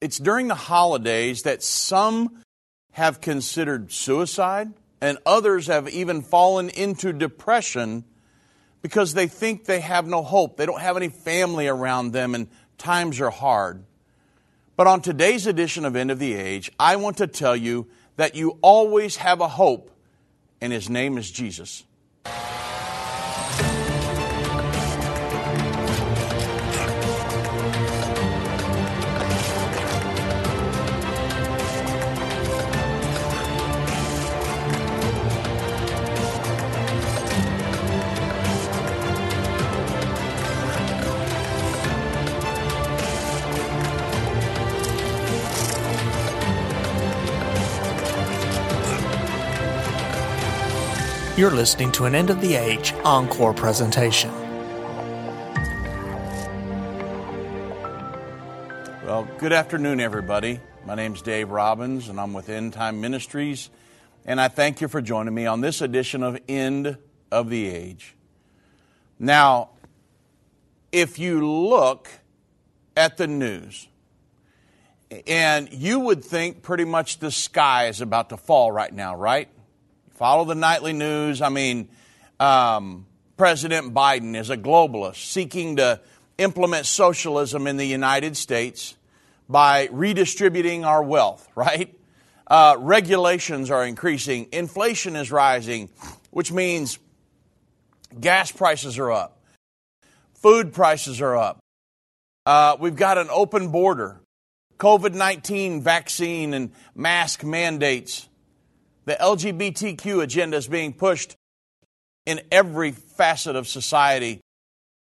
it's during the holidays that some have considered suicide and others have even fallen into depression because they think they have no hope. They don't have any family around them and times are hard. But on today's edition of End of the Age, I want to tell you that you always have a hope, and his name is Jesus. You're listening to an End of the Age encore presentation. Well, good afternoon, everybody. My name's Dave Robbins, and I'm with End Time Ministries, and I thank you for joining me on this edition of End of the Age. Now, if you look at the news, and you would think pretty much the sky is about to fall right now, right? Follow the nightly news. I mean, um, President Biden is a globalist seeking to implement socialism in the United States by redistributing our wealth, right? Uh, regulations are increasing, inflation is rising, which means gas prices are up, food prices are up. Uh, we've got an open border, COVID 19 vaccine and mask mandates. The LGBTQ agenda is being pushed in every facet of society.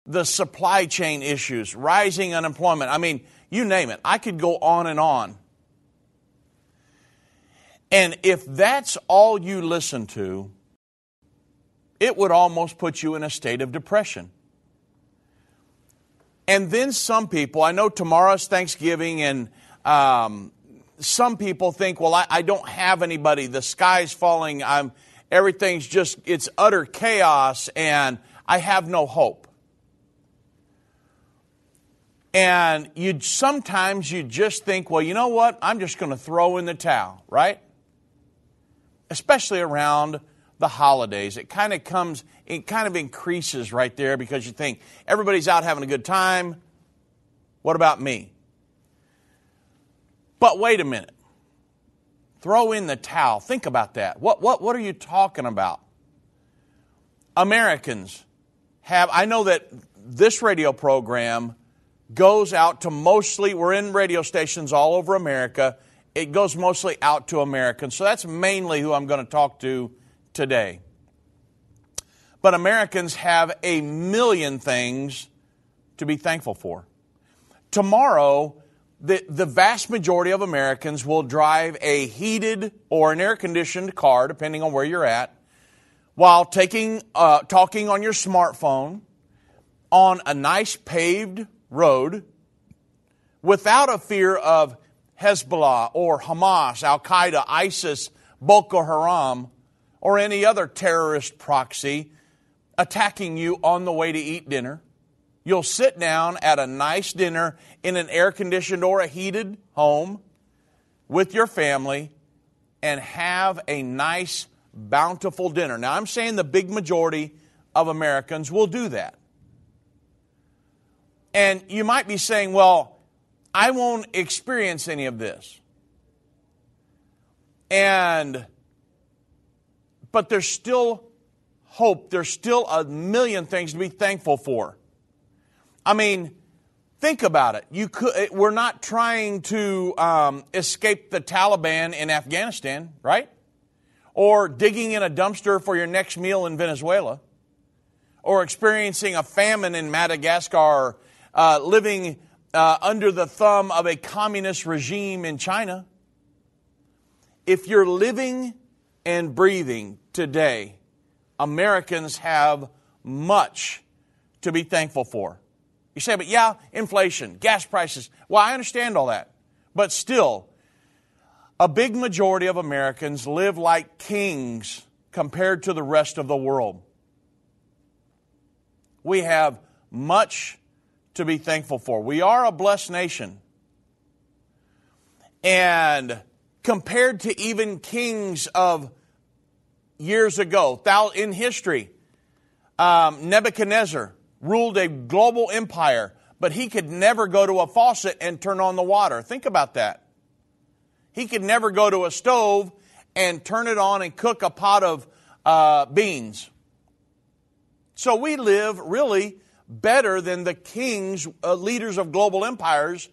The supply chain issues, rising unemployment. I mean, you name it. I could go on and on. And if that's all you listen to, it would almost put you in a state of depression. And then some people, I know tomorrow's Thanksgiving and um, some people think, well, I, I don't have anybody. The sky's falling. I'm, everything's just, it's utter chaos and I have no hope. And you sometimes you just think, well, you know what? I'm just going to throw in the towel, right? Especially around the holidays. It kind of comes, it kind of increases right there because you think everybody's out having a good time. What about me? But wait a minute. Throw in the towel. Think about that. What, what, what are you talking about? Americans have, I know that this radio program goes out to mostly, we're in radio stations all over America. It goes mostly out to Americans. So that's mainly who I'm going to talk to today. But Americans have a million things to be thankful for. Tomorrow, the, the vast majority of Americans will drive a heated or an air conditioned car, depending on where you're at, while taking, uh, talking on your smartphone on a nice paved road without a fear of Hezbollah or Hamas, Al Qaeda, ISIS, Boko Haram, or any other terrorist proxy attacking you on the way to eat dinner. You'll sit down at a nice dinner in an air conditioned or a heated home with your family and have a nice, bountiful dinner. Now, I'm saying the big majority of Americans will do that. And you might be saying, well, I won't experience any of this. And, but there's still hope. There's still a million things to be thankful for. I mean, think about it. You could, we're not trying to um, escape the Taliban in Afghanistan, right? Or digging in a dumpster for your next meal in Venezuela, or experiencing a famine in Madagascar, uh, living uh, under the thumb of a communist regime in China. If you're living and breathing today, Americans have much to be thankful for. You say, but yeah, inflation, gas prices. Well, I understand all that. But still, a big majority of Americans live like kings compared to the rest of the world. We have much to be thankful for. We are a blessed nation. And compared to even kings of years ago, in history, um, Nebuchadnezzar ruled a global empire, but he could never go to a faucet and turn on the water. Think about that. He could never go to a stove and turn it on and cook a pot of uh, beans. So we live really better than the kings, uh, leaders of global empires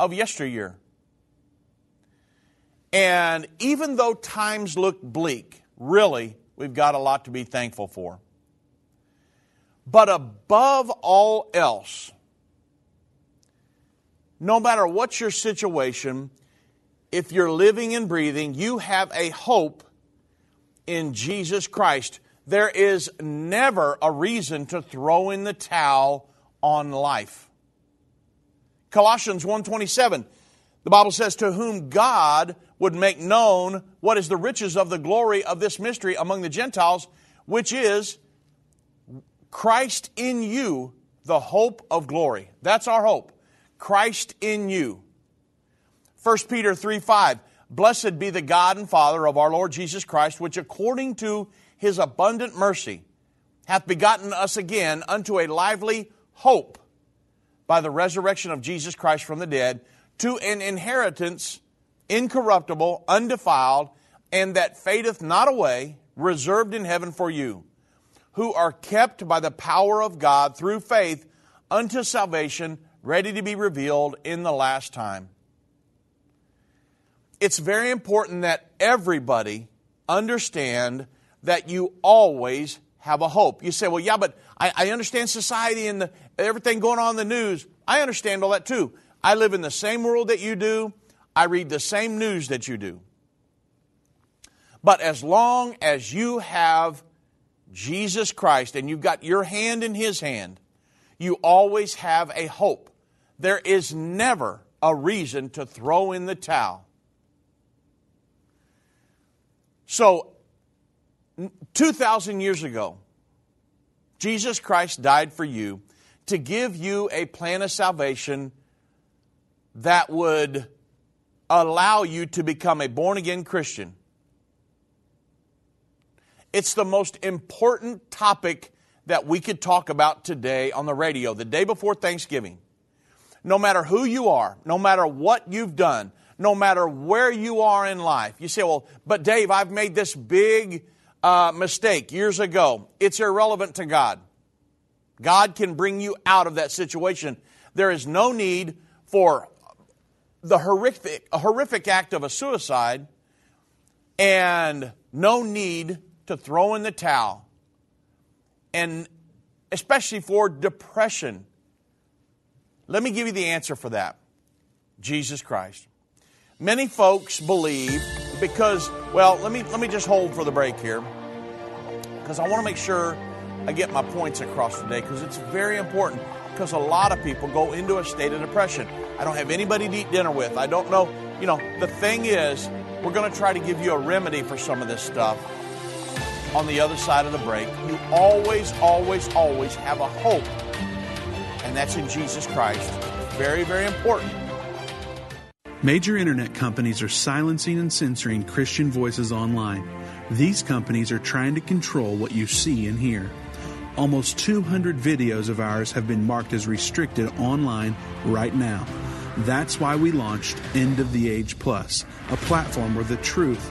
of yesteryear. And even though times look bleak, really, we've got a lot to be thankful for. But above all else, no matter what your situation, if you're living and breathing, you have a hope in Jesus Christ. There is never a reason to throw in the towel on life. Colossians 1:27 the Bible says to whom God would make known what is the riches of the glory of this mystery among the Gentiles which is Christ in you the hope of glory. That's our hope. Christ in you. 1 Peter 3 5. Blessed be the God and Father of our Lord Jesus Christ, which according to his abundant mercy hath begotten us again unto a lively hope by the resurrection of Jesus Christ from the dead, to an inheritance incorruptible, undefiled, and that fadeth not away, reserved in heaven for you, who are kept by the power of God through faith unto salvation, ready to be revealed in the last time it's very important that everybody understand that you always have a hope. You say, well, yeah, but I, I understand society and the, everything going on in the news. I understand all that too. I live in the same world that you do. I read the same news that you do. But as long as you have Jesus Christ and you've got your hand in His hand, you always have a hope. There is never a reason to throw in the towel. So, 2,000 years ago, Jesus Christ died for you to give you a plan of salvation that would allow you to become a born again Christian. It's the most important topic that we could talk about today on the radio, the day before Thanksgiving. No matter who you are, no matter what you've done, no matter where you are in life. You say, well, but Dave, I've made this big uh, mistake years ago. It's irrelevant to God. God can bring you out of that situation. There is no need for the horrific, a horrific act of a suicide and no need to throw in the towel. And especially for depression. Let me give you the answer for that Jesus Christ. Many folks believe because, well, let me, let me just hold for the break here because I want to make sure I get my points across today because it's very important because a lot of people go into a state of depression. I don't have anybody to eat dinner with. I don't know. You know, the thing is, we're going to try to give you a remedy for some of this stuff on the other side of the break. You always, always, always have a hope, and that's in Jesus Christ. Very, very important. Major internet companies are silencing and censoring Christian voices online. These companies are trying to control what you see and hear. Almost 200 videos of ours have been marked as restricted online right now. That's why we launched End of the Age Plus, a platform where the truth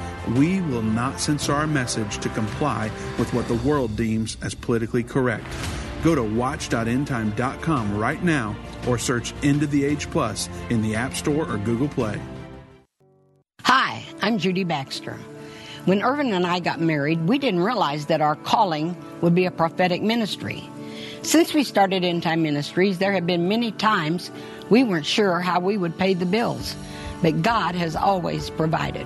We will not censor our message to comply with what the world deems as politically correct. Go to watch.endtime.com right now or search End of the Age Plus in the App Store or Google Play. Hi, I'm Judy Baxter. When Irvin and I got married, we didn't realize that our calling would be a prophetic ministry. Since we started End Time Ministries, there have been many times we weren't sure how we would pay the bills. but God has always provided.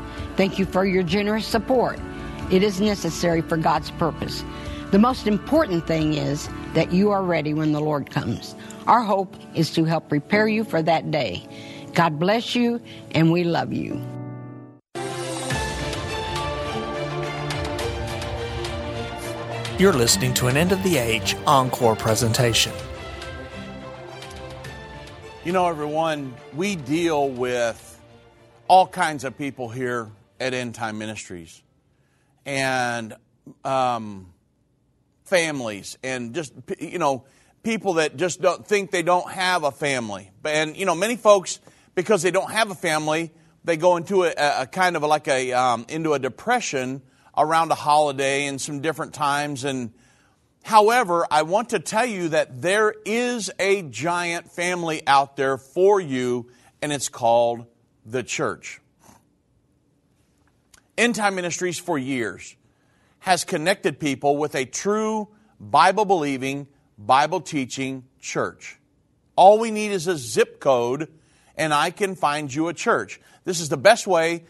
Thank you for your generous support. It is necessary for God's purpose. The most important thing is that you are ready when the Lord comes. Our hope is to help prepare you for that day. God bless you, and we love you. You're listening to an End of the Age Encore presentation. You know, everyone, we deal with all kinds of people here at End Time Ministries and um, families and just, you know, people that just don't think they don't have a family. And, you know, many folks, because they don't have a family, they go into a, a kind of like a, um, into a depression around a holiday and some different times and However, I want to tell you that there is a giant family out there for you, and it's called the church. End Time Ministries for years has connected people with a true Bible believing, Bible teaching church. All we need is a zip code, and I can find you a church. This is the best way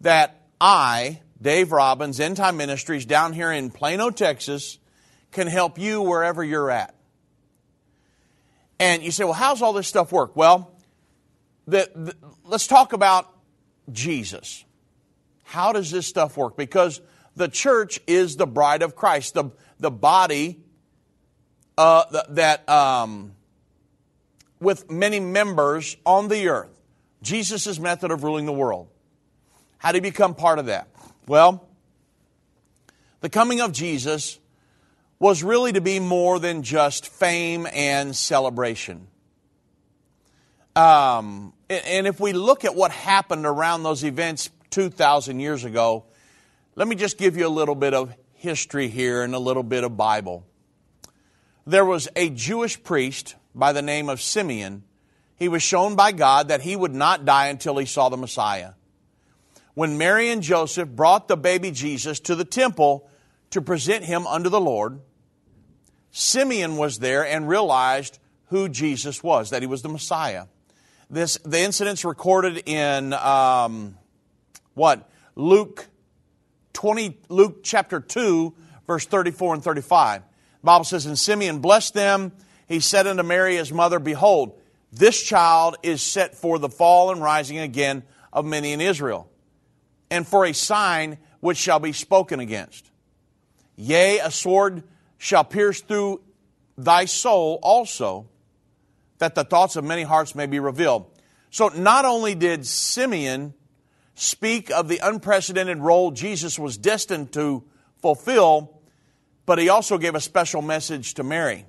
that I, Dave Robbins, End Time Ministries, down here in Plano, Texas, can help you wherever you're at. And you say, well, how's all this stuff work? Well, the, the, let's talk about Jesus. How does this stuff work? Because the church is the bride of Christ, the, the body uh, that, um, with many members on the earth. Jesus' method of ruling the world. How do you become part of that? Well, the coming of Jesus was really to be more than just fame and celebration. Um, and if we look at what happened around those events 2,000 years ago, let me just give you a little bit of history here and a little bit of Bible. There was a Jewish priest by the name of Simeon. He was shown by God that he would not die until he saw the Messiah. When Mary and Joseph brought the baby Jesus to the temple to present him unto the Lord, Simeon was there and realized who Jesus was, that he was the Messiah. This, the incident's recorded in um, what? Luke 20, Luke chapter 2, verse 34 and 35. The Bible says, And Simeon blessed them. He said unto Mary his mother, Behold, this child is set for the fall and rising again of many in Israel, and for a sign which shall be spoken against. Yea, a sword shall pierce through thy soul also, that the thoughts of many hearts may be revealed. So not only did Simeon speak of the unprecedented role Jesus was destined to fulfill, but he also gave a special message to Mary.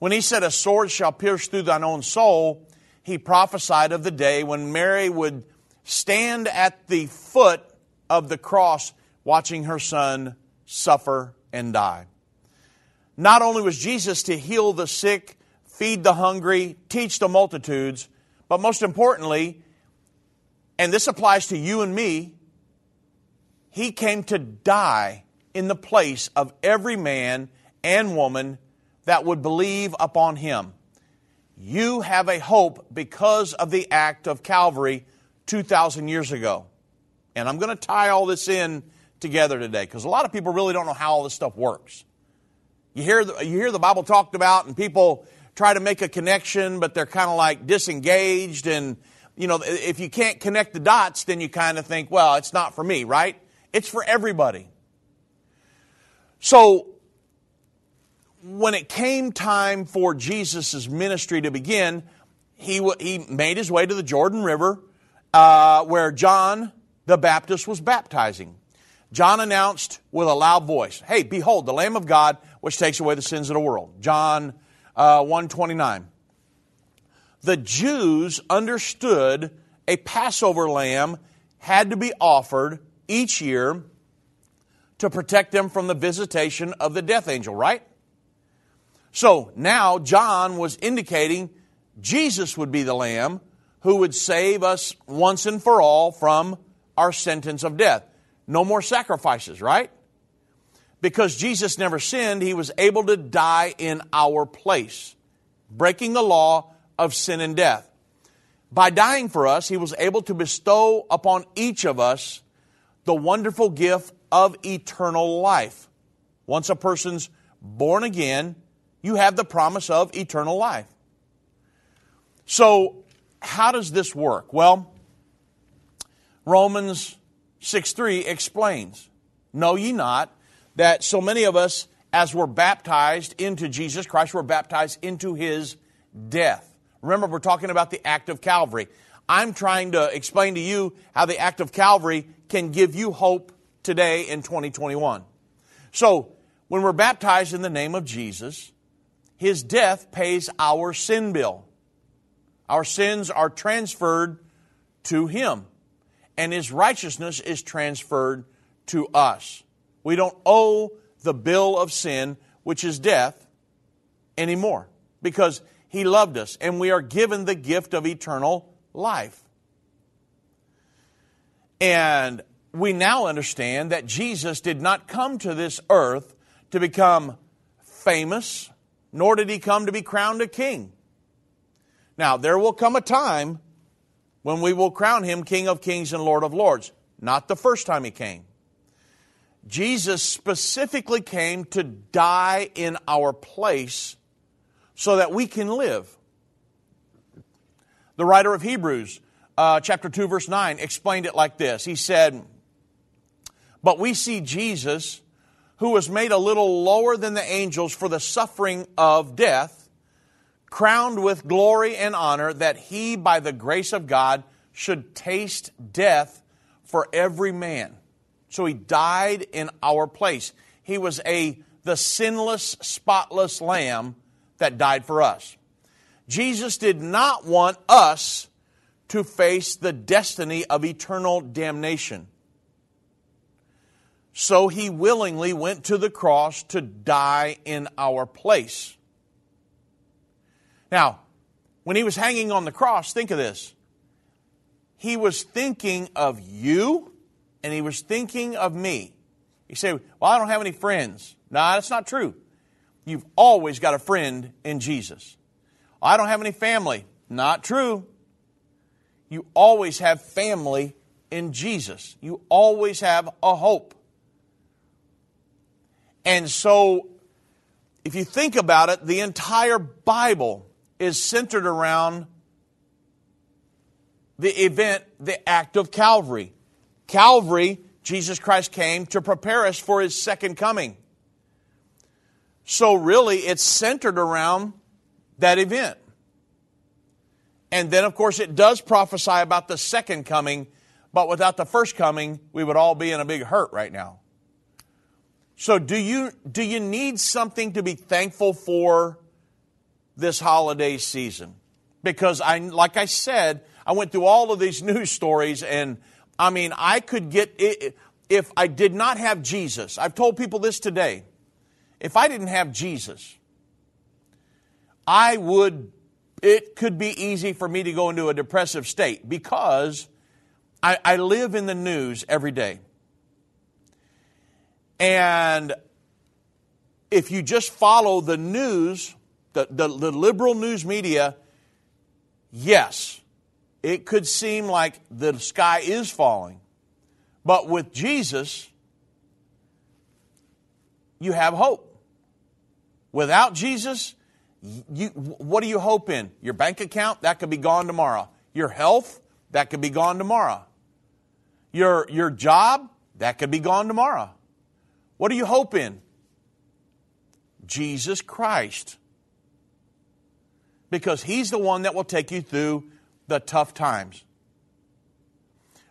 When he said, A sword shall pierce through thine own soul, he prophesied of the day when Mary would stand at the foot of the cross watching her son suffer and die. Not only was Jesus to heal the sick, feed the hungry, teach the multitudes, but most importantly, and this applies to you and me, he came to die in the place of every man and woman that would believe upon him. You have a hope because of the act of Calvary 2,000 years ago. And I'm going to tie all this in together today because a lot of people really don't know how all this stuff works. You hear, the, you hear the Bible talked about, and people try to make a connection, but they're kind of like disengaged. And, you know, if you can't connect the dots, then you kind of think, well, it's not for me, right? It's for everybody. So, when it came time for Jesus' ministry to begin, he, he made his way to the Jordan River uh, where John the Baptist was baptizing. John announced with a loud voice, Hey, behold, the Lamb of God which takes away the sins of the world. John uh, 129. The Jews understood a Passover lamb had to be offered each year to protect them from the visitation of the death angel, right? So now John was indicating Jesus would be the lamb who would save us once and for all from our sentence of death. No more sacrifices, right? Because Jesus never sinned, he was able to die in our place, breaking the law of sin and death. By dying for us, he was able to bestow upon each of us the wonderful gift of eternal life. Once a person's born again, you have the promise of eternal life. So, how does this work? Well, Romans 6 3 explains, Know ye not that so many of us, as we're baptized into Jesus Christ, we're baptized into his death. Remember, we're talking about the act of Calvary. I'm trying to explain to you how the act of Calvary can give you hope today in 2021. So, when we're baptized in the name of Jesus, his death pays our sin bill. Our sins are transferred to him, and his righteousness is transferred to us. We don't owe the bill of sin, which is death, anymore because he loved us, and we are given the gift of eternal life. And we now understand that Jesus did not come to this earth to become famous, nor did he come to be crowned a king. Now, there will come a time when we will crown him King of Kings and Lord of Lords. Not the first time he came. Jesus specifically came to die in our place so that we can live. The writer of Hebrews, uh, chapter 2, verse 9, explained it like this He said, But we see Jesus, who was made a little lower than the angels for the suffering of death, crowned with glory and honor, that he, by the grace of God, should taste death for every man. So he died in our place. He was a the sinless, spotless lamb that died for us. Jesus did not want us to face the destiny of eternal damnation. So he willingly went to the cross to die in our place. Now, when he was hanging on the cross, think of this. He was thinking of you and he was thinking of me. You say, Well, I don't have any friends. No, that's not true. You've always got a friend in Jesus. I don't have any family. Not true. You always have family in Jesus. You always have a hope. And so, if you think about it, the entire Bible is centered around the event, the act of Calvary. Calvary, Jesus Christ came to prepare us for his second coming. So, really, it's centered around that event. And then, of course, it does prophesy about the second coming, but without the first coming, we would all be in a big hurt right now. So, do you, do you need something to be thankful for this holiday season? Because, I, like I said, I went through all of these news stories, and I mean, I could get, if I did not have Jesus, I've told people this today if I didn't have Jesus, I would, it could be easy for me to go into a depressive state because I, I live in the news every day. And if you just follow the news, the, the, the, liberal news media, yes, it could seem like the sky is falling. But with Jesus, you have hope. Without Jesus, you, what do you hope in? Your bank account? That could be gone tomorrow. Your health? That could be gone tomorrow. Your, your job? That could be gone tomorrow. What do you hope in? Jesus Christ. Because He's the one that will take you through the tough times.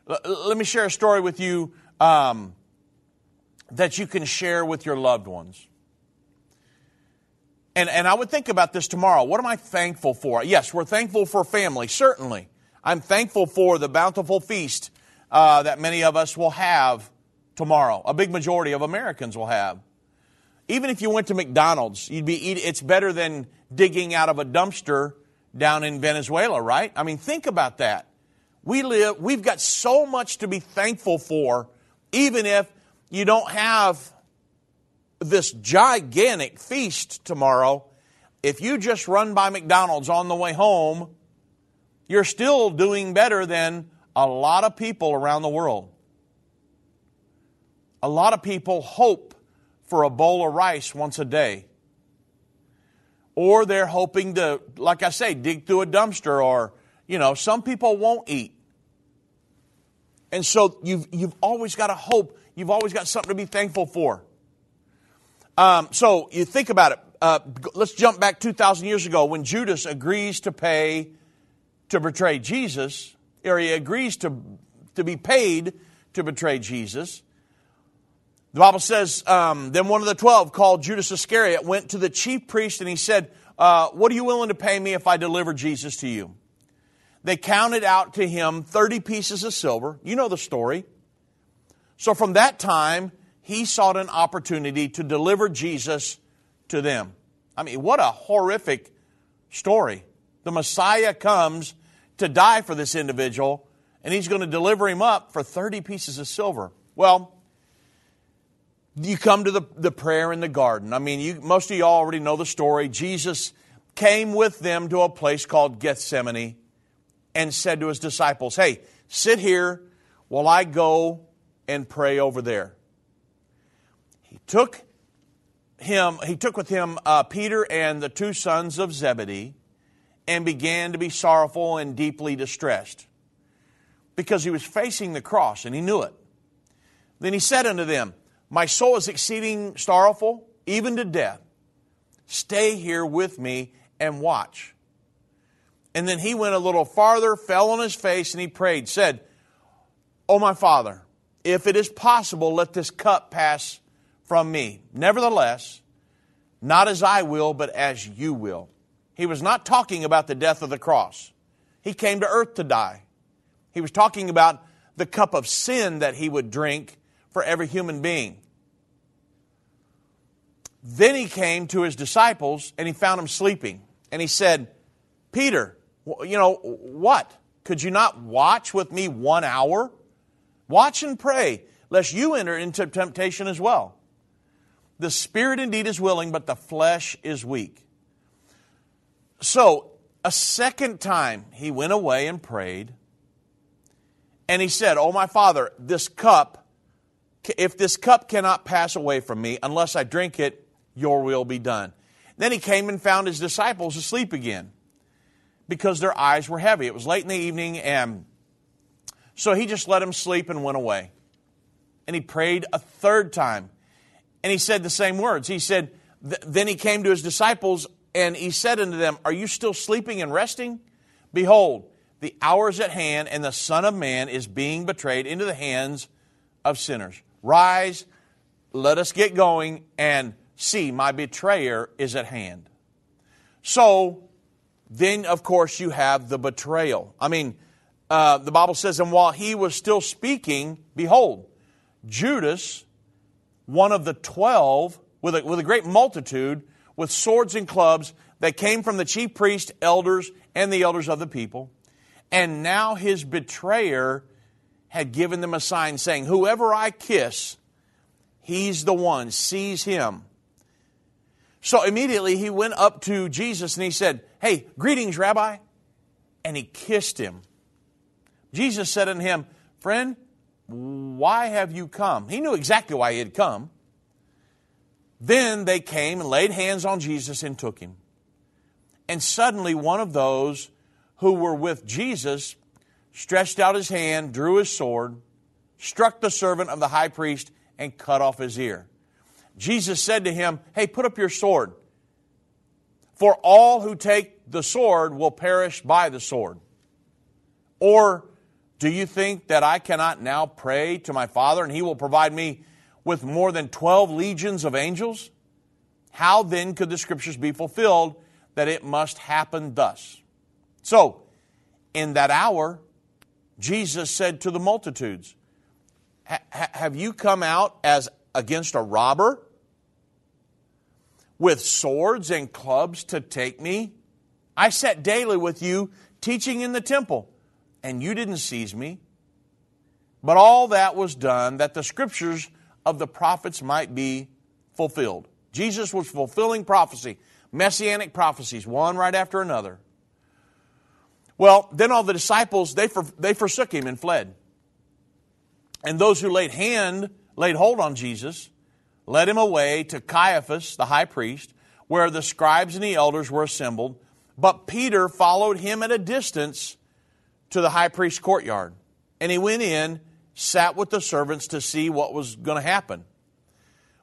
L- let me share a story with you um, that you can share with your loved ones. And, and I would think about this tomorrow. What am I thankful for? Yes, we're thankful for family, certainly. I'm thankful for the bountiful feast uh, that many of us will have tomorrow. A big majority of Americans will have. Even if you went to McDonald's, you'd be eat, it's better than digging out of a dumpster down in Venezuela, right? I mean, think about that. We live, we've got so much to be thankful for, even if you don't have this gigantic feast tomorrow. If you just run by McDonald's on the way home, you're still doing better than a lot of people around the world. A lot of people hope for a bowl of rice once a day. Or they're hoping to, like I say, dig through a dumpster, or, you know, some people won't eat. And so you've, you've always got a hope. You've always got something to be thankful for. Um, so you think about it. Uh, let's jump back 2,000 years ago when Judas agrees to pay to betray Jesus, or he agrees to, to be paid to betray Jesus. The Bible says, um, then one of the twelve, called Judas Iscariot, went to the chief priest and he said, uh, What are you willing to pay me if I deliver Jesus to you? They counted out to him 30 pieces of silver. You know the story. So from that time, he sought an opportunity to deliver Jesus to them. I mean, what a horrific story. The Messiah comes to die for this individual, and he's going to deliver him up for 30 pieces of silver. Well, you come to the, the prayer in the garden. I mean, you, most of you already know the story. Jesus came with them to a place called Gethsemane and said to his disciples, Hey, sit here while I go and pray over there. Took him, he took with him uh, Peter and the two sons of Zebedee and began to be sorrowful and deeply distressed because he was facing the cross and he knew it. Then he said unto them, my soul is exceeding sorrowful, even to death. Stay here with me and watch. And then he went a little farther, fell on his face, and he prayed, said, Oh, my Father, if it is possible, let this cup pass from me. Nevertheless, not as I will, but as you will. He was not talking about the death of the cross. He came to earth to die. He was talking about the cup of sin that he would drink for every human being. Then he came to his disciples and he found them sleeping. And he said, Peter, you know, what? Could you not watch with me one hour? Watch and pray, lest you enter into temptation as well. The spirit indeed is willing, but the flesh is weak. So, a second time he went away and prayed. And he said, Oh, my father, this cup if this cup cannot pass away from me unless I drink it, your will be done. Then he came and found his disciples asleep again because their eyes were heavy. It was late in the evening, and so he just let them sleep and went away. And he prayed a third time. And he said the same words. He said, Then he came to his disciples and he said unto them, Are you still sleeping and resting? Behold, the hour is at hand, and the Son of Man is being betrayed into the hands of sinners. Rise, let us get going, and see, my betrayer is at hand. So, then, of course, you have the betrayal. I mean, uh, the Bible says, and while he was still speaking, behold, Judas, one of the twelve, with a, with a great multitude, with swords and clubs, that came from the chief priests, elders, and the elders of the people. And now his betrayer had given them a sign saying, Whoever I kiss, he's the one, seize him. So immediately he went up to Jesus and he said, Hey, greetings, Rabbi. And he kissed him. Jesus said unto him, Friend, why have you come? He knew exactly why he had come. Then they came and laid hands on Jesus and took him. And suddenly one of those who were with Jesus stretched out his hand, drew his sword, struck the servant of the high priest, and cut off his ear. Jesus said to him, Hey, put up your sword. For all who take the sword will perish by the sword. Or do you think that I cannot now pray to my Father and he will provide me with more than 12 legions of angels? How then could the scriptures be fulfilled that it must happen thus? So, in that hour, Jesus said to the multitudes, Have you come out as against a robber with swords and clubs to take me? I sat daily with you teaching in the temple, and you didn't seize me. But all that was done that the scriptures of the prophets might be fulfilled. Jesus was fulfilling prophecy, messianic prophecies, one right after another. Well, then all the disciples, they, for, they forsook him and fled. And those who laid hand, laid hold on Jesus, led him away to Caiaphas, the high priest, where the scribes and the elders were assembled. But Peter followed him at a distance to the high priest's courtyard. And he went in, sat with the servants to see what was going to happen.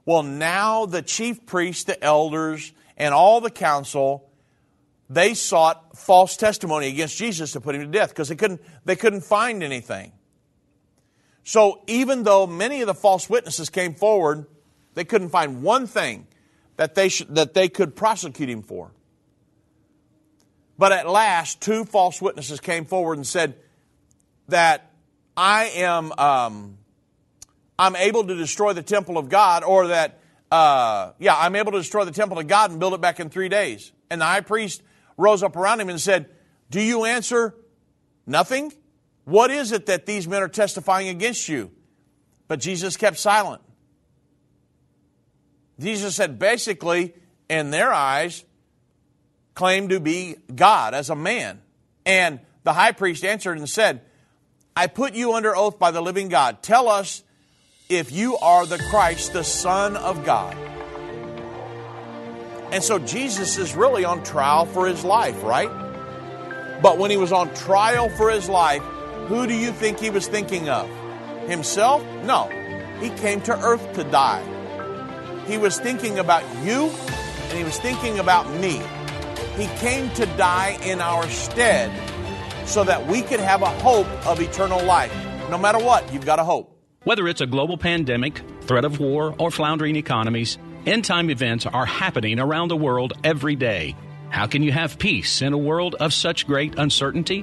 Well, now the chief priests, the elders, and all the council they sought false testimony against Jesus to put him to death because they couldn't, they couldn't find anything. So even though many of the false witnesses came forward, they couldn't find one thing that they, should, that they could prosecute him for. But at last, two false witnesses came forward and said that I am um, I'm able to destroy the temple of God, or that uh, yeah, I'm able to destroy the temple of God and build it back in three days. And the high priest rose up around him and said, Do you answer nothing? What is it that these men are testifying against you? But Jesus kept silent. Jesus said, basically, in their eyes, claimed to be God as a man. And the high priest answered and said, I put you under oath by the living God. Tell us if you are the Christ, the Son of God. And so Jesus is really on trial for his life, right? But when he was on trial for his life, who do you think he was thinking of? Himself? No. He came to earth to die. He was thinking about you and he was thinking about me. He came to die in our stead so that we could have a hope of eternal life. No matter what, you've got a hope. Whether it's a global pandemic, threat of war, or floundering economies, End time events are happening around the world every day. How can you have peace in a world of such great uncertainty?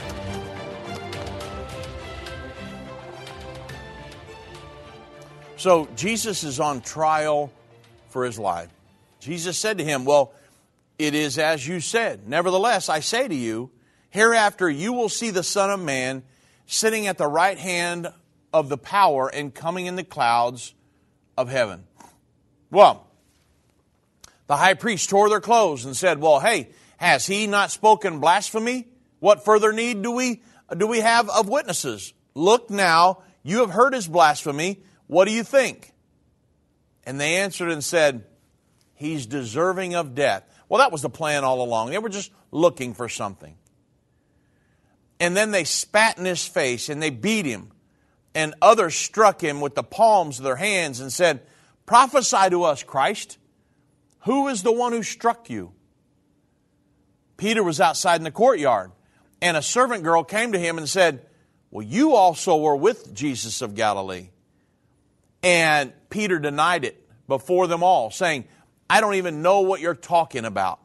So Jesus is on trial for his life. Jesus said to him, Well, it is as you said. Nevertheless, I say to you, hereafter you will see the Son of Man sitting at the right hand of the power and coming in the clouds of heaven. Well, the high priest tore their clothes and said, Well, hey, has he not spoken blasphemy? What further need do we, do we have of witnesses? Look now, you have heard his blasphemy. What do you think? And they answered and said, He's deserving of death. Well, that was the plan all along. They were just looking for something. And then they spat in his face and they beat him and others struck him with the palms of their hands and said, Prophesy to us, Christ. Who is the one who struck you? Peter was outside in the courtyard, and a servant girl came to him and said, Well, you also were with Jesus of Galilee. And Peter denied it before them all, saying, I don't even know what you're talking about.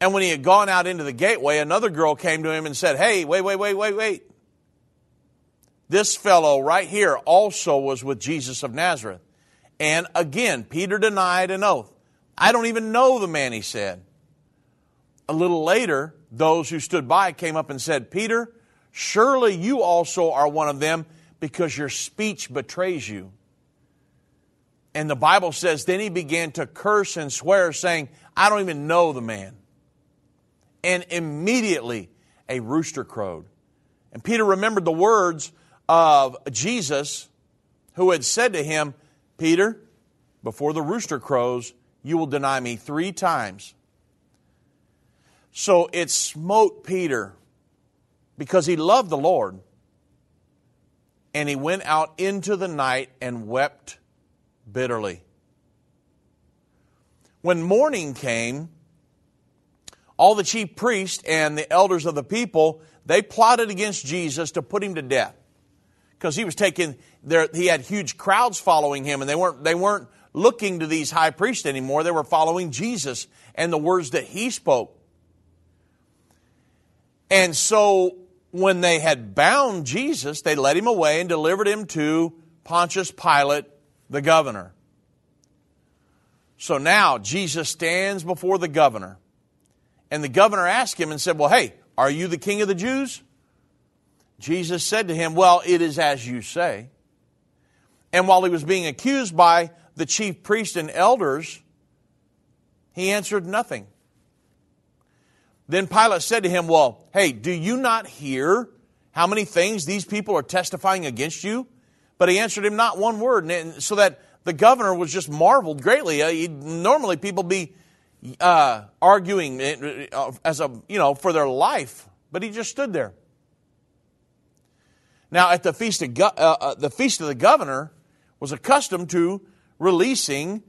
And when he had gone out into the gateway, another girl came to him and said, Hey, wait, wait, wait, wait, wait. This fellow right here also was with Jesus of Nazareth. And again, Peter denied an oath. I don't even know the man, he said. A little later, those who stood by came up and said, Peter, surely you also are one of them because your speech betrays you. And the Bible says, then he began to curse and swear, saying, I don't even know the man. And immediately a rooster crowed. And Peter remembered the words of Jesus, who had said to him, Peter, before the rooster crows, you will deny me three times. So it smote Peter because he loved the Lord. And he went out into the night and wept bitterly. When morning came, all the chief priests and the elders of the people, they plotted against Jesus to put him to death. Because he was taking there he had huge crowds following him and they weren't they weren't looking to these high priests anymore. They were following Jesus and the words that he spoke. And so when they had bound Jesus, they led him away and delivered him to Pontius Pilate, the governor. So now Jesus stands before the governor. And the governor asked him and said, Well, hey, are you the king of the Jews? Jesus said to him, Well, it is as you say. And while he was being accused by the chief priests and elders, he answered nothing. Then Pilate said to him, Well, hey, do you not hear how many things these people are testifying against you? But he answered him not one word, and so that the governor was just marveled greatly. Uh, normally, people be uh, arguing uh, as a you know for their life, but he just stood there. Now, at the feast of uh, uh, the feast of the governor was accustomed to releasing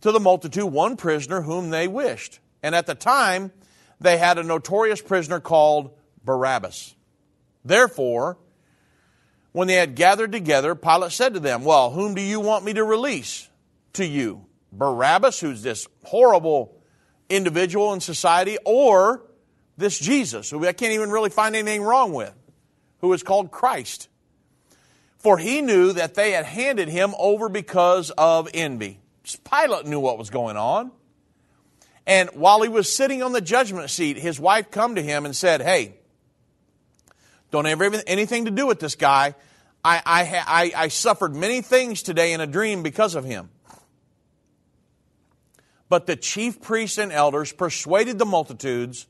to the multitude one prisoner whom they wished, and at the time they had a notorious prisoner called Barabbas. Therefore, when they had gathered together, Pilate said to them, Well, whom do you want me to release to you? Barabbas, who's this horrible individual in society, or this Jesus, who I can't even really find anything wrong with, who is called Christ? For he knew that they had handed him over because of envy. Pilate knew what was going on. And while he was sitting on the judgment seat, his wife come to him and said, Hey, don't have anything to do with this guy. I, I, I, I suffered many things today in a dream because of him. But the chief priests and elders persuaded the multitudes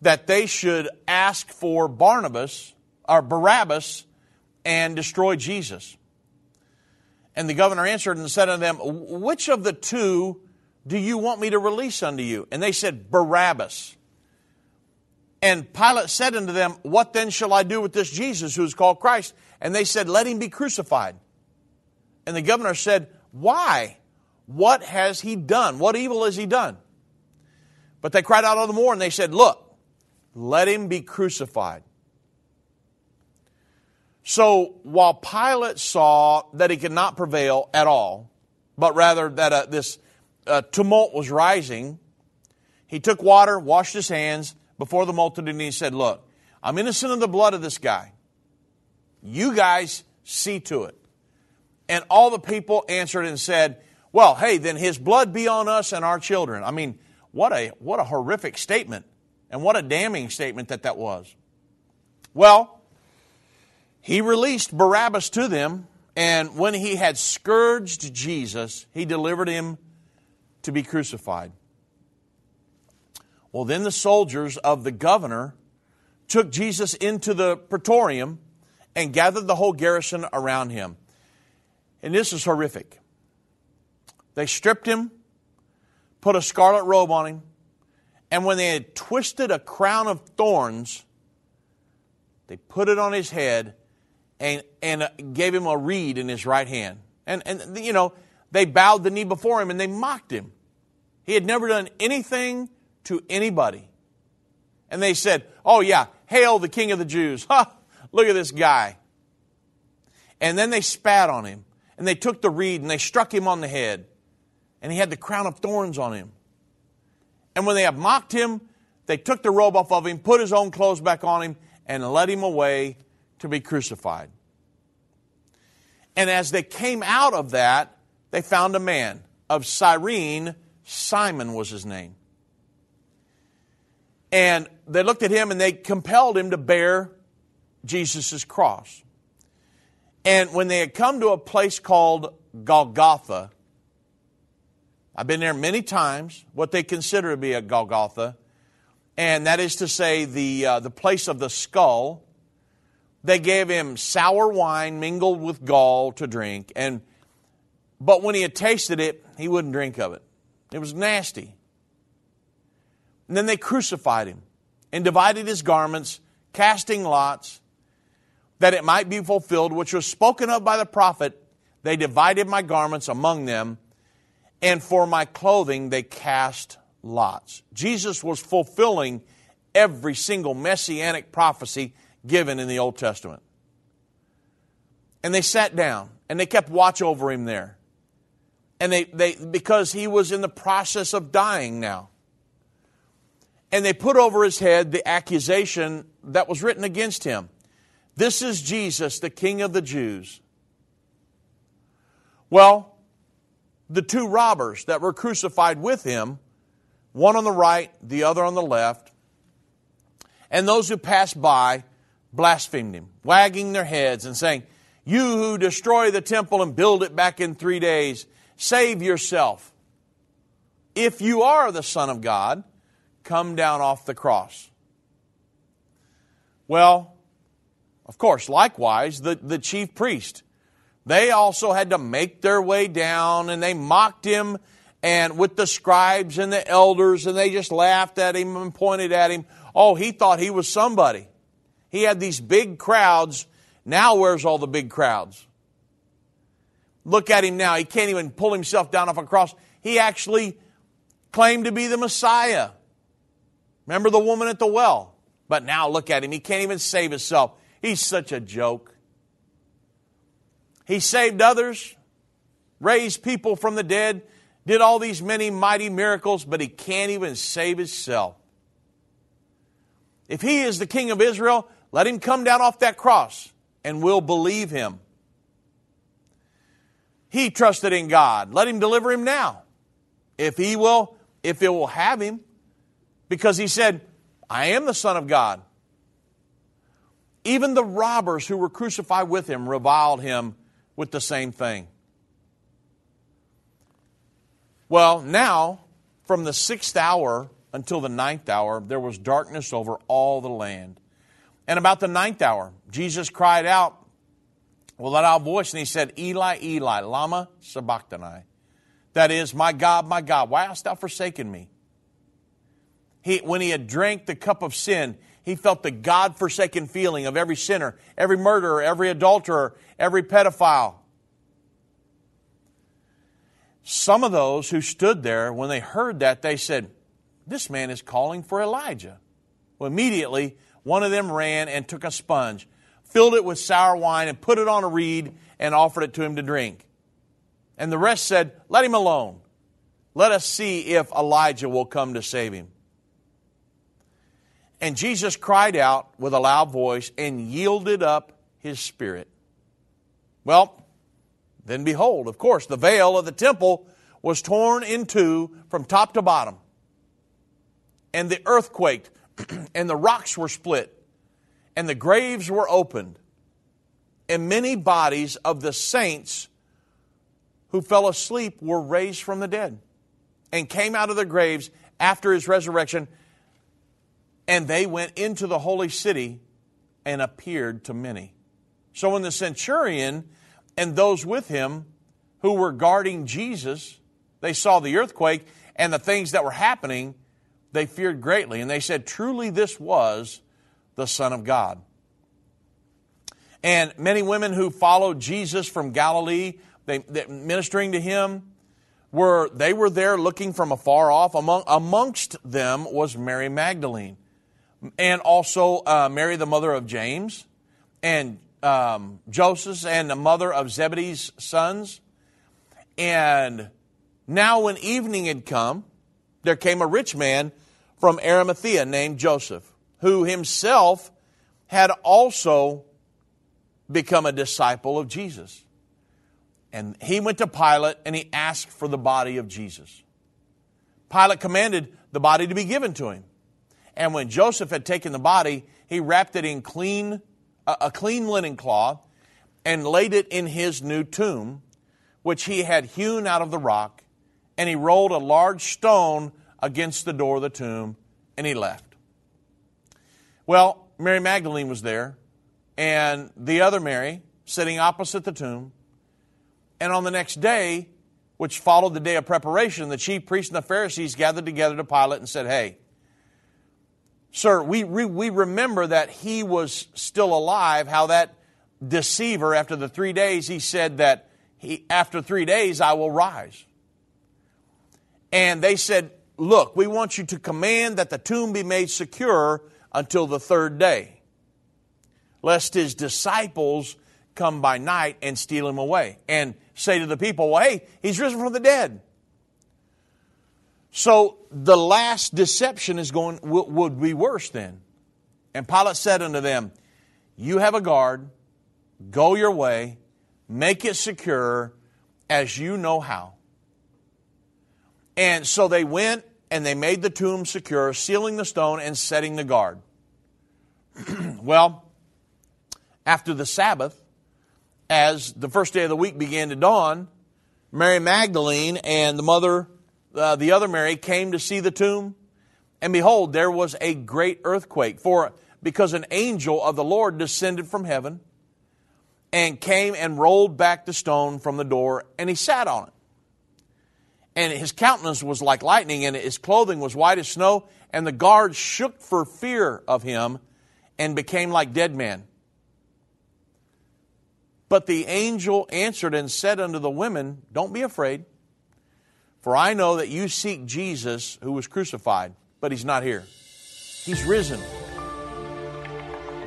that they should ask for Barnabas or Barabbas and destroy Jesus. And the governor answered and said unto them, Which of the two do you want me to release unto you? And they said, Barabbas. And Pilate said unto them, What then shall I do with this Jesus who is called Christ? And they said, Let him be crucified. And the governor said, Why? What has he done? What evil has he done? But they cried out all the more and they said, Look, let him be crucified. So while Pilate saw that he could not prevail at all, but rather that uh, this uh, tumult was rising, he took water, washed his hands before the multitude, and he said, Look, I'm innocent of the blood of this guy. You guys see to it. And all the people answered and said, Well, hey, then his blood be on us and our children. I mean, what a, what a horrific statement, and what a damning statement that that was. Well, he released Barabbas to them, and when he had scourged Jesus, he delivered him to be crucified. Well, then the soldiers of the governor took Jesus into the praetorium and gathered the whole garrison around him. And this is horrific. They stripped him, put a scarlet robe on him, and when they had twisted a crown of thorns, they put it on his head and, and gave him a reed in his right hand. And, and, you know, they bowed the knee before him and they mocked him. He had never done anything to anybody. And they said, Oh, yeah, hail the king of the Jews. Ha! Look at this guy. And then they spat on him and they took the reed and they struck him on the head. And he had the crown of thorns on him. And when they had mocked him, they took the robe off of him, put his own clothes back on him, and led him away to be crucified. And as they came out of that, they found a man of Cyrene, Simon was his name. And they looked at him and they compelled him to bear Jesus' cross. And when they had come to a place called Golgotha, I've been there many times, what they consider to be a Golgotha, and that is to say, the, uh, the place of the skull. They gave him sour wine mingled with gall to drink, and but when he had tasted it, he wouldn't drink of it. It was nasty. And then they crucified him and divided his garments, casting lots, that it might be fulfilled, which was spoken of by the prophet. They divided my garments among them, and for my clothing they cast lots. Jesus was fulfilling every single messianic prophecy given in the Old Testament. And they sat down and they kept watch over him there. And they, they because he was in the process of dying now. And they put over his head the accusation that was written against him. This is Jesus, the King of the Jews. Well, the two robbers that were crucified with him one on the right, the other on the left. And those who passed by blasphemed him, wagging their heads and saying, You who destroy the temple and build it back in three days, save yourself. If you are the Son of God, come down off the cross. Well, of course, likewise, the, the chief priest, they also had to make their way down and they mocked him and with the scribes and the elders, and they just laughed at him and pointed at him. Oh, he thought he was somebody. He had these big crowds. Now, where's all the big crowds? Look at him now. He can't even pull himself down off a cross. He actually claimed to be the Messiah. Remember the woman at the well? But now look at him. He can't even save himself. He's such a joke. He saved others, raised people from the dead, did all these many mighty miracles, but he can't even save himself. If he is the king of Israel, let him come down off that cross and we'll believe him. He trusted in God. Let him deliver him now. If he will, if it will have him. Because he said, I am the Son of God. Even the robbers who were crucified with him reviled him with the same thing. Well, now, from the sixth hour until the ninth hour, there was darkness over all the land. And about the ninth hour, Jesus cried out with a loud voice, and he said, Eli, Eli, Lama Sabachthani. That is, my God, my God, why hast thou forsaken me? He, when he had drank the cup of sin, he felt the God forsaken feeling of every sinner, every murderer, every adulterer, every pedophile, some of those who stood there, when they heard that, they said, This man is calling for Elijah. Well, immediately, one of them ran and took a sponge, filled it with sour wine, and put it on a reed and offered it to him to drink. And the rest said, Let him alone. Let us see if Elijah will come to save him. And Jesus cried out with a loud voice and yielded up his spirit. Well, then behold, of course, the veil of the temple was torn in two from top to bottom. And the earth quaked, and the rocks were split, and the graves were opened. And many bodies of the saints who fell asleep were raised from the dead and came out of their graves after his resurrection. And they went into the holy city and appeared to many. So when the centurion and those with him who were guarding Jesus, they saw the earthquake and the things that were happening, they feared greatly. And they said, Truly, this was the Son of God. And many women who followed Jesus from Galilee, they, they, ministering to him, were they were there looking from afar off. Among, amongst them was Mary Magdalene, and also uh, Mary, the mother of James, and um, Joseph, and the mother of Zebedee's sons. And now, when evening had come, there came a rich man from Arimathea named Joseph, who himself had also become a disciple of Jesus. And he went to Pilate and he asked for the body of Jesus. Pilate commanded the body to be given to him. And when Joseph had taken the body, he wrapped it in clean, a clean linen cloth and laid it in his new tomb, which he had hewn out of the rock. And he rolled a large stone against the door of the tomb and he left. Well, Mary Magdalene was there and the other Mary sitting opposite the tomb. And on the next day, which followed the day of preparation, the chief priests and the Pharisees gathered together to Pilate and said, Hey, sir, we, we remember that he was still alive, how that deceiver, after the three days, he said that he, after three days I will rise. And they said, Look, we want you to command that the tomb be made secure until the third day lest his disciples come by night and steal him away and say to the people, well, hey, he's risen from the dead. So the last deception is going would be worse then. And Pilate said unto them, You have a guard, go your way, make it secure as you know how. And so they went and they made the tomb secure, sealing the stone and setting the guard. well, after the Sabbath, as the first day of the week began to dawn, Mary Magdalene and the mother, uh, the other Mary, came to see the tomb. And behold, there was a great earthquake, for because an angel of the Lord descended from heaven and came and rolled back the stone from the door, and he sat on it. And his countenance was like lightning, and his clothing was white as snow, and the guards shook for fear of him and became like dead men. But the angel answered and said unto the women, Don't be afraid, for I know that you seek Jesus who was crucified, but he's not here. He's risen,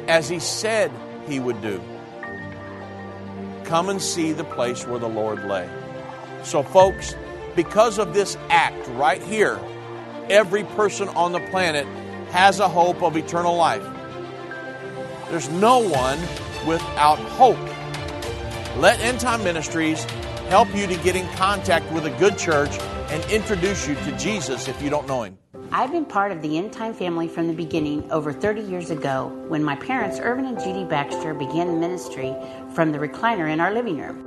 as he said he would do. Come and see the place where the Lord lay. So, folks, because of this act right here, every person on the planet has a hope of eternal life. There's no one without hope. Let End Time Ministries help you to get in contact with a good church and introduce you to Jesus if you don't know him. I've been part of the End Time family from the beginning over 30 years ago when my parents, Irvin and Judy Baxter, began ministry from the recliner in our living room.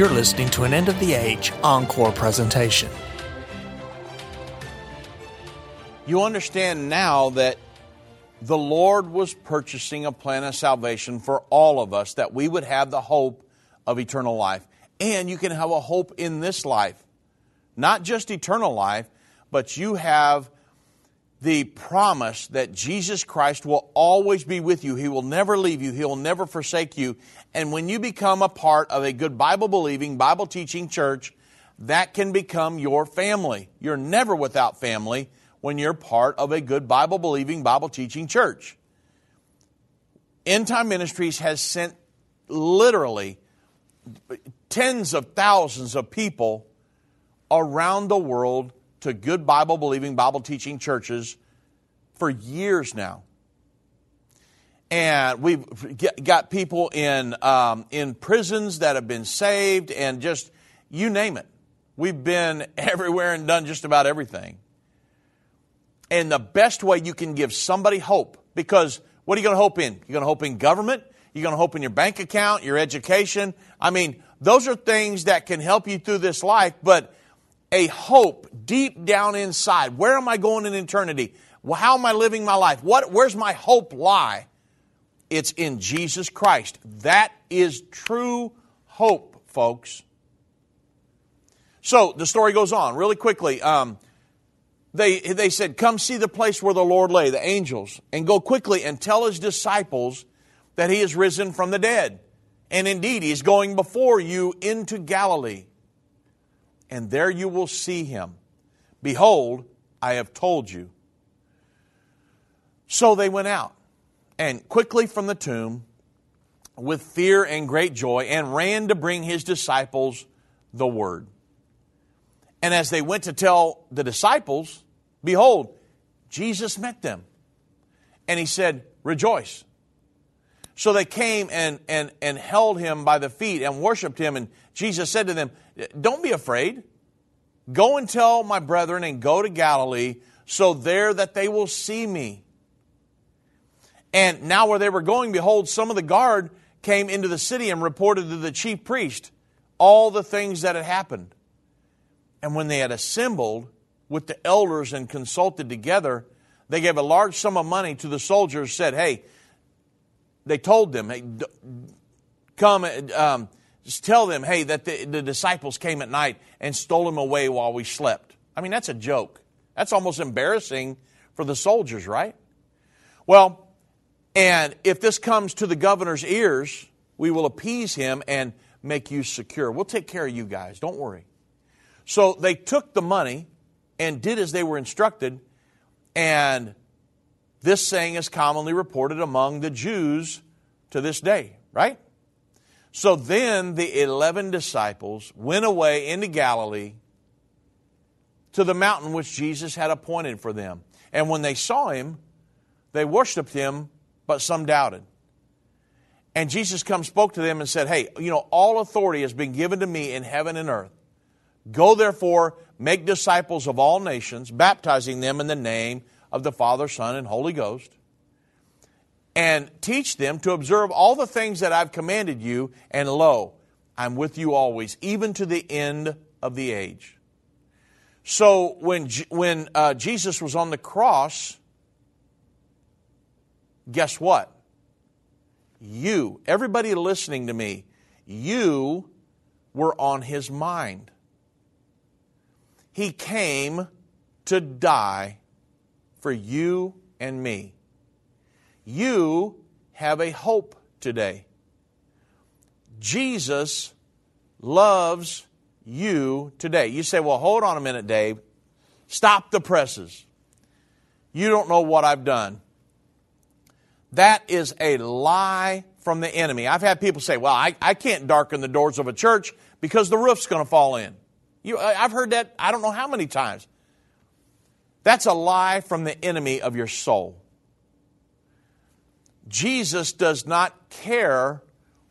You're listening to an End of the Age Encore presentation. You understand now that the Lord was purchasing a plan of salvation for all of us, that we would have the hope of eternal life. And you can have a hope in this life. Not just eternal life, but you have the promise that Jesus Christ will always be with you. He will never leave you. He will never forsake you. And when you become a part of a good Bible believing, Bible teaching church, that can become your family. You're never without family when you're part of a good Bible believing, Bible teaching church. End Time Ministries has sent literally tens of thousands of people around the world to good Bible believing, Bible teaching churches for years now. And we've got people in, um, in prisons that have been saved, and just you name it. We've been everywhere and done just about everything. And the best way you can give somebody hope, because what are you going to hope in? You're going to hope in government? You're going to hope in your bank account, your education? I mean, those are things that can help you through this life, but a hope deep down inside. Where am I going in eternity? How am I living my life? What, where's my hope lie? It's in Jesus Christ. That is true hope, folks. So the story goes on really quickly. Um, they, they said, Come see the place where the Lord lay, the angels, and go quickly and tell his disciples that he is risen from the dead. And indeed, he is going before you into Galilee. And there you will see him. Behold, I have told you. So they went out and quickly from the tomb with fear and great joy and ran to bring his disciples the word. And as they went to tell the disciples, behold, Jesus met them. And he said, Rejoice. So they came and, and, and held him by the feet and worshiped him. And Jesus said to them, Don't be afraid. Go and tell my brethren and go to Galilee, so there that they will see me. And now, where they were going, behold, some of the guard came into the city and reported to the chief priest all the things that had happened. And when they had assembled with the elders and consulted together, they gave a large sum of money to the soldiers, said, Hey, they told them, Hey, come, um, just tell them, hey, that the, the disciples came at night and stole him away while we slept. I mean, that's a joke. That's almost embarrassing for the soldiers, right? Well, and if this comes to the governor's ears, we will appease him and make you secure. We'll take care of you guys. Don't worry. So they took the money and did as they were instructed, and this saying is commonly reported among the Jews to this day, right? So then the 11 disciples went away into Galilee to the mountain which Jesus had appointed for them. And when they saw him, they worshiped him but some doubted. And Jesus come spoke to them and said, Hey, you know, all authority has been given to me in heaven and earth. Go therefore, make disciples of all nations, baptizing them in the name of the Father, Son, and Holy Ghost, and teach them to observe all the things that I've commanded you, and lo, I'm with you always, even to the end of the age. So when, when uh, Jesus was on the cross, guess what? You, everybody listening to me, you were on his mind. He came to die for you and me. You have a hope today. Jesus loves you today. You say, well, hold on a minute, Dave. Stop the presses. You don't know what I've done. That is a lie from the enemy. I've had people say, well, I, I can't darken the doors of a church because the roof's going to fall in. You, I've heard that I don't know how many times. That's a lie from the enemy of your soul. Jesus does not care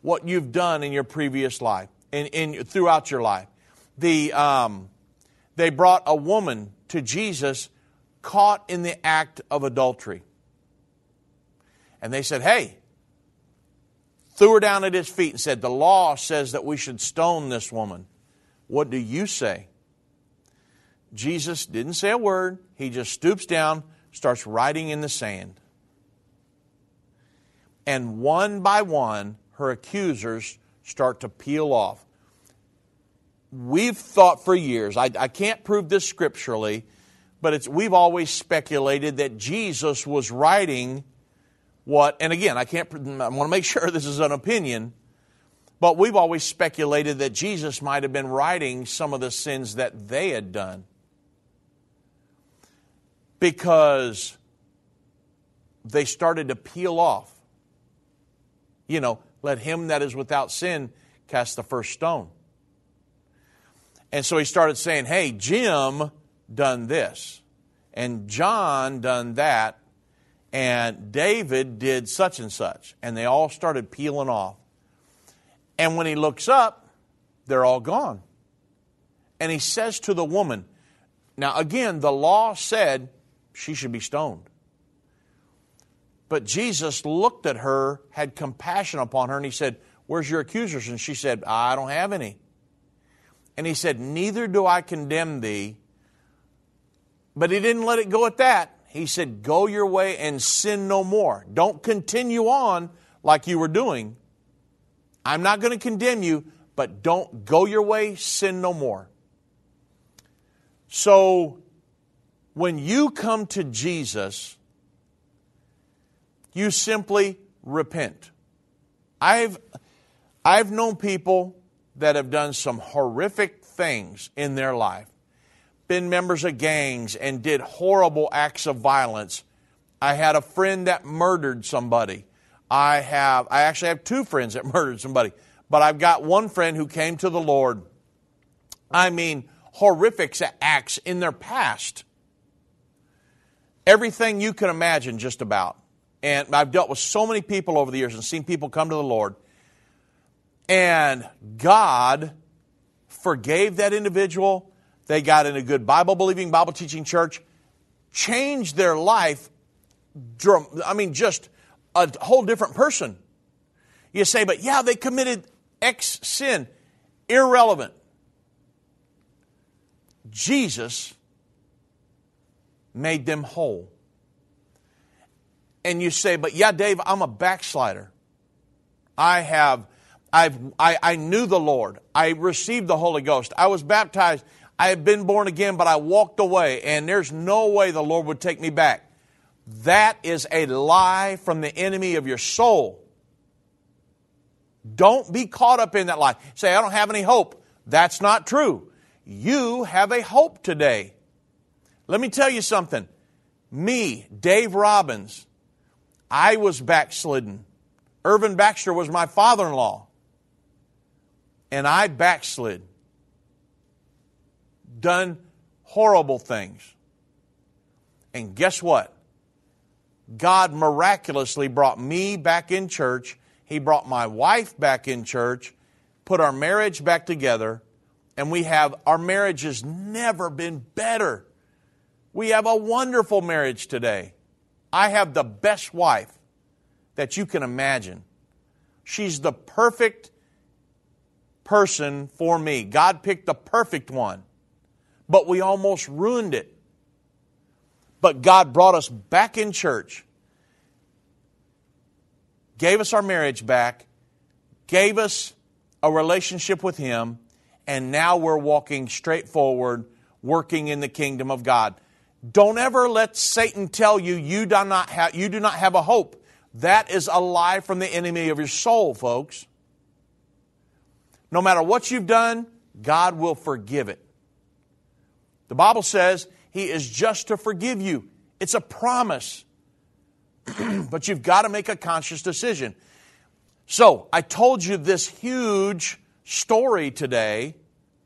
what you've done in your previous life, in, in throughout your life. The, um, they brought a woman to Jesus caught in the act of adultery. And they said, Hey, threw her down at his feet and said, The law says that we should stone this woman. What do you say? Jesus didn't say a word. He just stoops down, starts writing in the sand. And one by one, her accusers start to peel off. We've thought for years, I, I can't prove this scripturally, but it's, we've always speculated that Jesus was writing what, and again, I can't, I want to make sure this is an opinion, but we've always speculated that Jesus might have been writing some of the sins that they had done. Because they started to peel off. You know, let him that is without sin cast the first stone. And so he started saying, hey, Jim done this, and John done that, and David did such and such. And they all started peeling off. And when he looks up, they're all gone. And he says to the woman, now again, the law said she should be stoned. But Jesus looked at her, had compassion upon her, and he said, Where's your accusers? And she said, I don't have any. And he said, Neither do I condemn thee. But he didn't let it go at that. He said, Go your way and sin no more. Don't continue on like you were doing. I'm not going to condemn you, but don't go your way, sin no more. So, when you come to Jesus, you simply repent. I've, I've known people that have done some horrific things in their life, been members of gangs, and did horrible acts of violence. I had a friend that murdered somebody. I have, I actually have two friends that murdered somebody, but I've got one friend who came to the Lord. I mean, horrific acts in their past. Everything you can imagine, just about. And I've dealt with so many people over the years and seen people come to the Lord. And God forgave that individual. They got in a good Bible believing, Bible teaching church, changed their life. I mean, just a whole different person. You say, but yeah, they committed X sin. Irrelevant. Jesus made them whole and you say, but yeah, Dave, I'm a backslider. I have, I've, I, I knew the Lord. I received the Holy Ghost. I was baptized. I had been born again, but I walked away, and there's no way the Lord would take me back. That is a lie from the enemy of your soul. Don't be caught up in that lie. Say, I don't have any hope. That's not true. You have a hope today. Let me tell you something. Me, Dave Robbins, I was backslidden. Irvin Baxter was my father in law. And I backslid. Done horrible things. And guess what? God miraculously brought me back in church. He brought my wife back in church, put our marriage back together, and we have our marriage has never been better. We have a wonderful marriage today. I have the best wife that you can imagine. She's the perfect person for me. God picked the perfect one, but we almost ruined it. But God brought us back in church, gave us our marriage back, gave us a relationship with Him, and now we're walking straight forward, working in the kingdom of God. Don't ever let Satan tell you you do not have, you do not have a hope. That is a lie from the enemy of your soul, folks. No matter what you've done, God will forgive it. The Bible says He is just to forgive you. It's a promise. but you've got to make a conscious decision. So, I told you this huge story today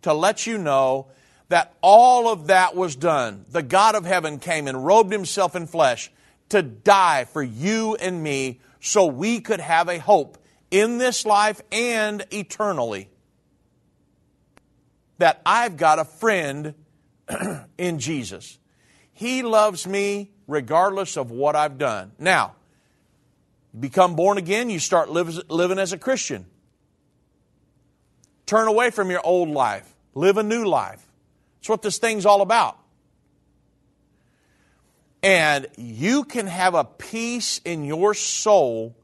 to let you know that all of that was done. The God of heaven came and robed himself in flesh to die for you and me so we could have a hope in this life and eternally. That I've got a friend in Jesus. He loves me regardless of what I've done. Now, become born again, you start living as a Christian. Turn away from your old life, live a new life. That's what this thing's all about. And you can have a peace in your soul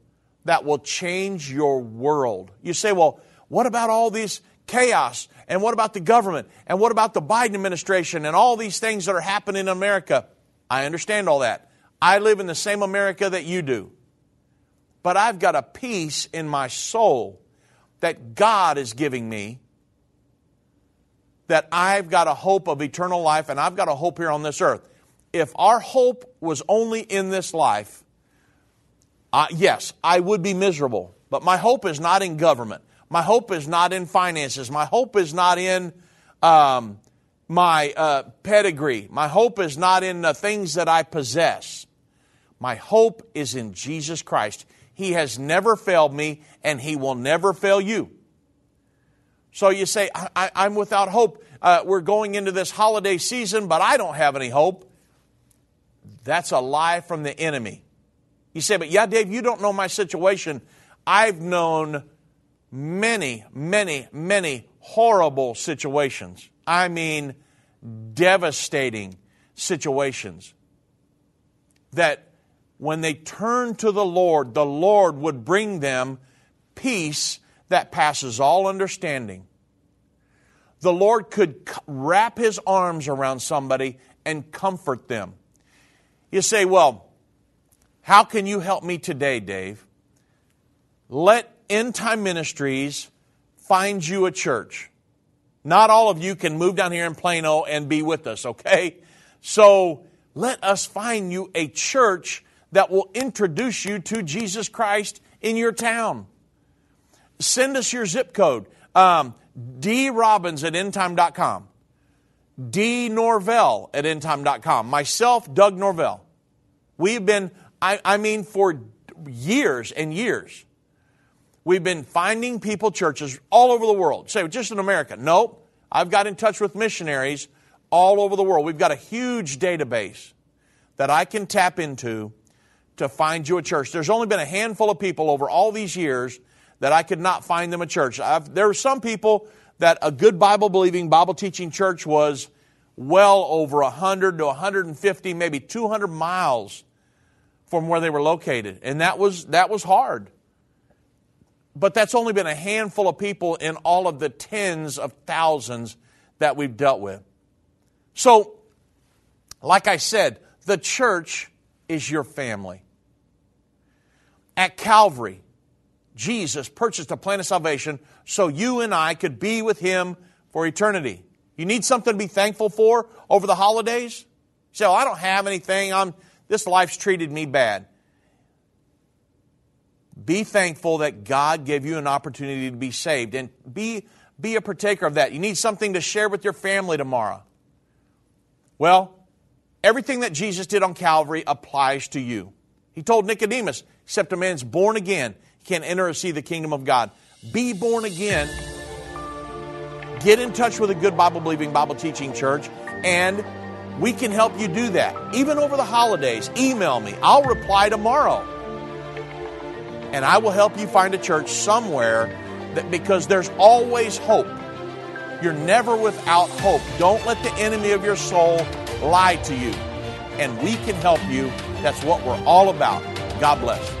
that will change your world. You say, well, what about all this chaos? And what about the government? And what about the Biden administration and all these things that are happening in America? I understand all that. I live in the same America that you do. But I've got a peace in my soul that God is giving me, that I've got a hope of eternal life, and I've got a hope here on this earth if our hope was only in this life, uh, yes, I would be miserable. But my hope is not in government. My hope is not in finances. My hope is not in um, my uh, pedigree. My hope is not in the things that I possess. My hope is in Jesus Christ. He has never failed me, and He will never fail you. So you say, I, am without hope. Uh, we're going into this holiday season, but I don't have any hope. That's a lie from the enemy. You say, but yeah, Dave, you don't know my situation. I've known many, many, many horrible situations. I mean, devastating situations that when they turned to the Lord, the Lord would bring them peace that passes all understanding. The Lord could wrap his arms around somebody and comfort them. You say, Well, how can you help me today, Dave? Let End Time Ministries find you a church. Not all of you can move down here in Plano and be with us, okay? So let us find you a church that will introduce you to Jesus Christ in your town. Send us your zip code. Um, D. Robbins at endtime.com. D. Norvell at endtime.com. Myself, Doug Norvell. We've been, I, I mean, for years and years, we've been finding people, churches all over the world. Say, just in America. Nope. I've got in touch with missionaries all over the world. We've got a huge database that I can tap into to find you a church. There's only been a handful of people over all these years that I could not find them a church. I've, there were some people that a good Bible believing, Bible teaching church was well over 100 to 150, maybe 200 miles from where they were located. And that was, that was hard. But that's only been a handful of people in all of the tens of thousands that we've dealt with. So, like I said, the church is your family. At Calvary, Jesus purchased a plan of salvation so you and I could be with Him for eternity. You need something to be thankful for over the holidays? Say, oh, I don't have anything. I'm, this life's treated me bad. Be thankful that God gave you an opportunity to be saved and be, be a partaker of that. You need something to share with your family tomorrow. Well, everything that Jesus did on Calvary applies to you. He told Nicodemus, except a man's born again, he can't enter or see the kingdom of God. Be born again. Get in touch with a good Bible believing, Bible teaching church, and we can help you do that. Even over the holidays, email me. I'll reply tomorrow and I will help you find a church somewhere that because there's always hope. You're never without hope. Don't let the enemy of your soul lie to you. And we can help you. That's what we're all about. God bless.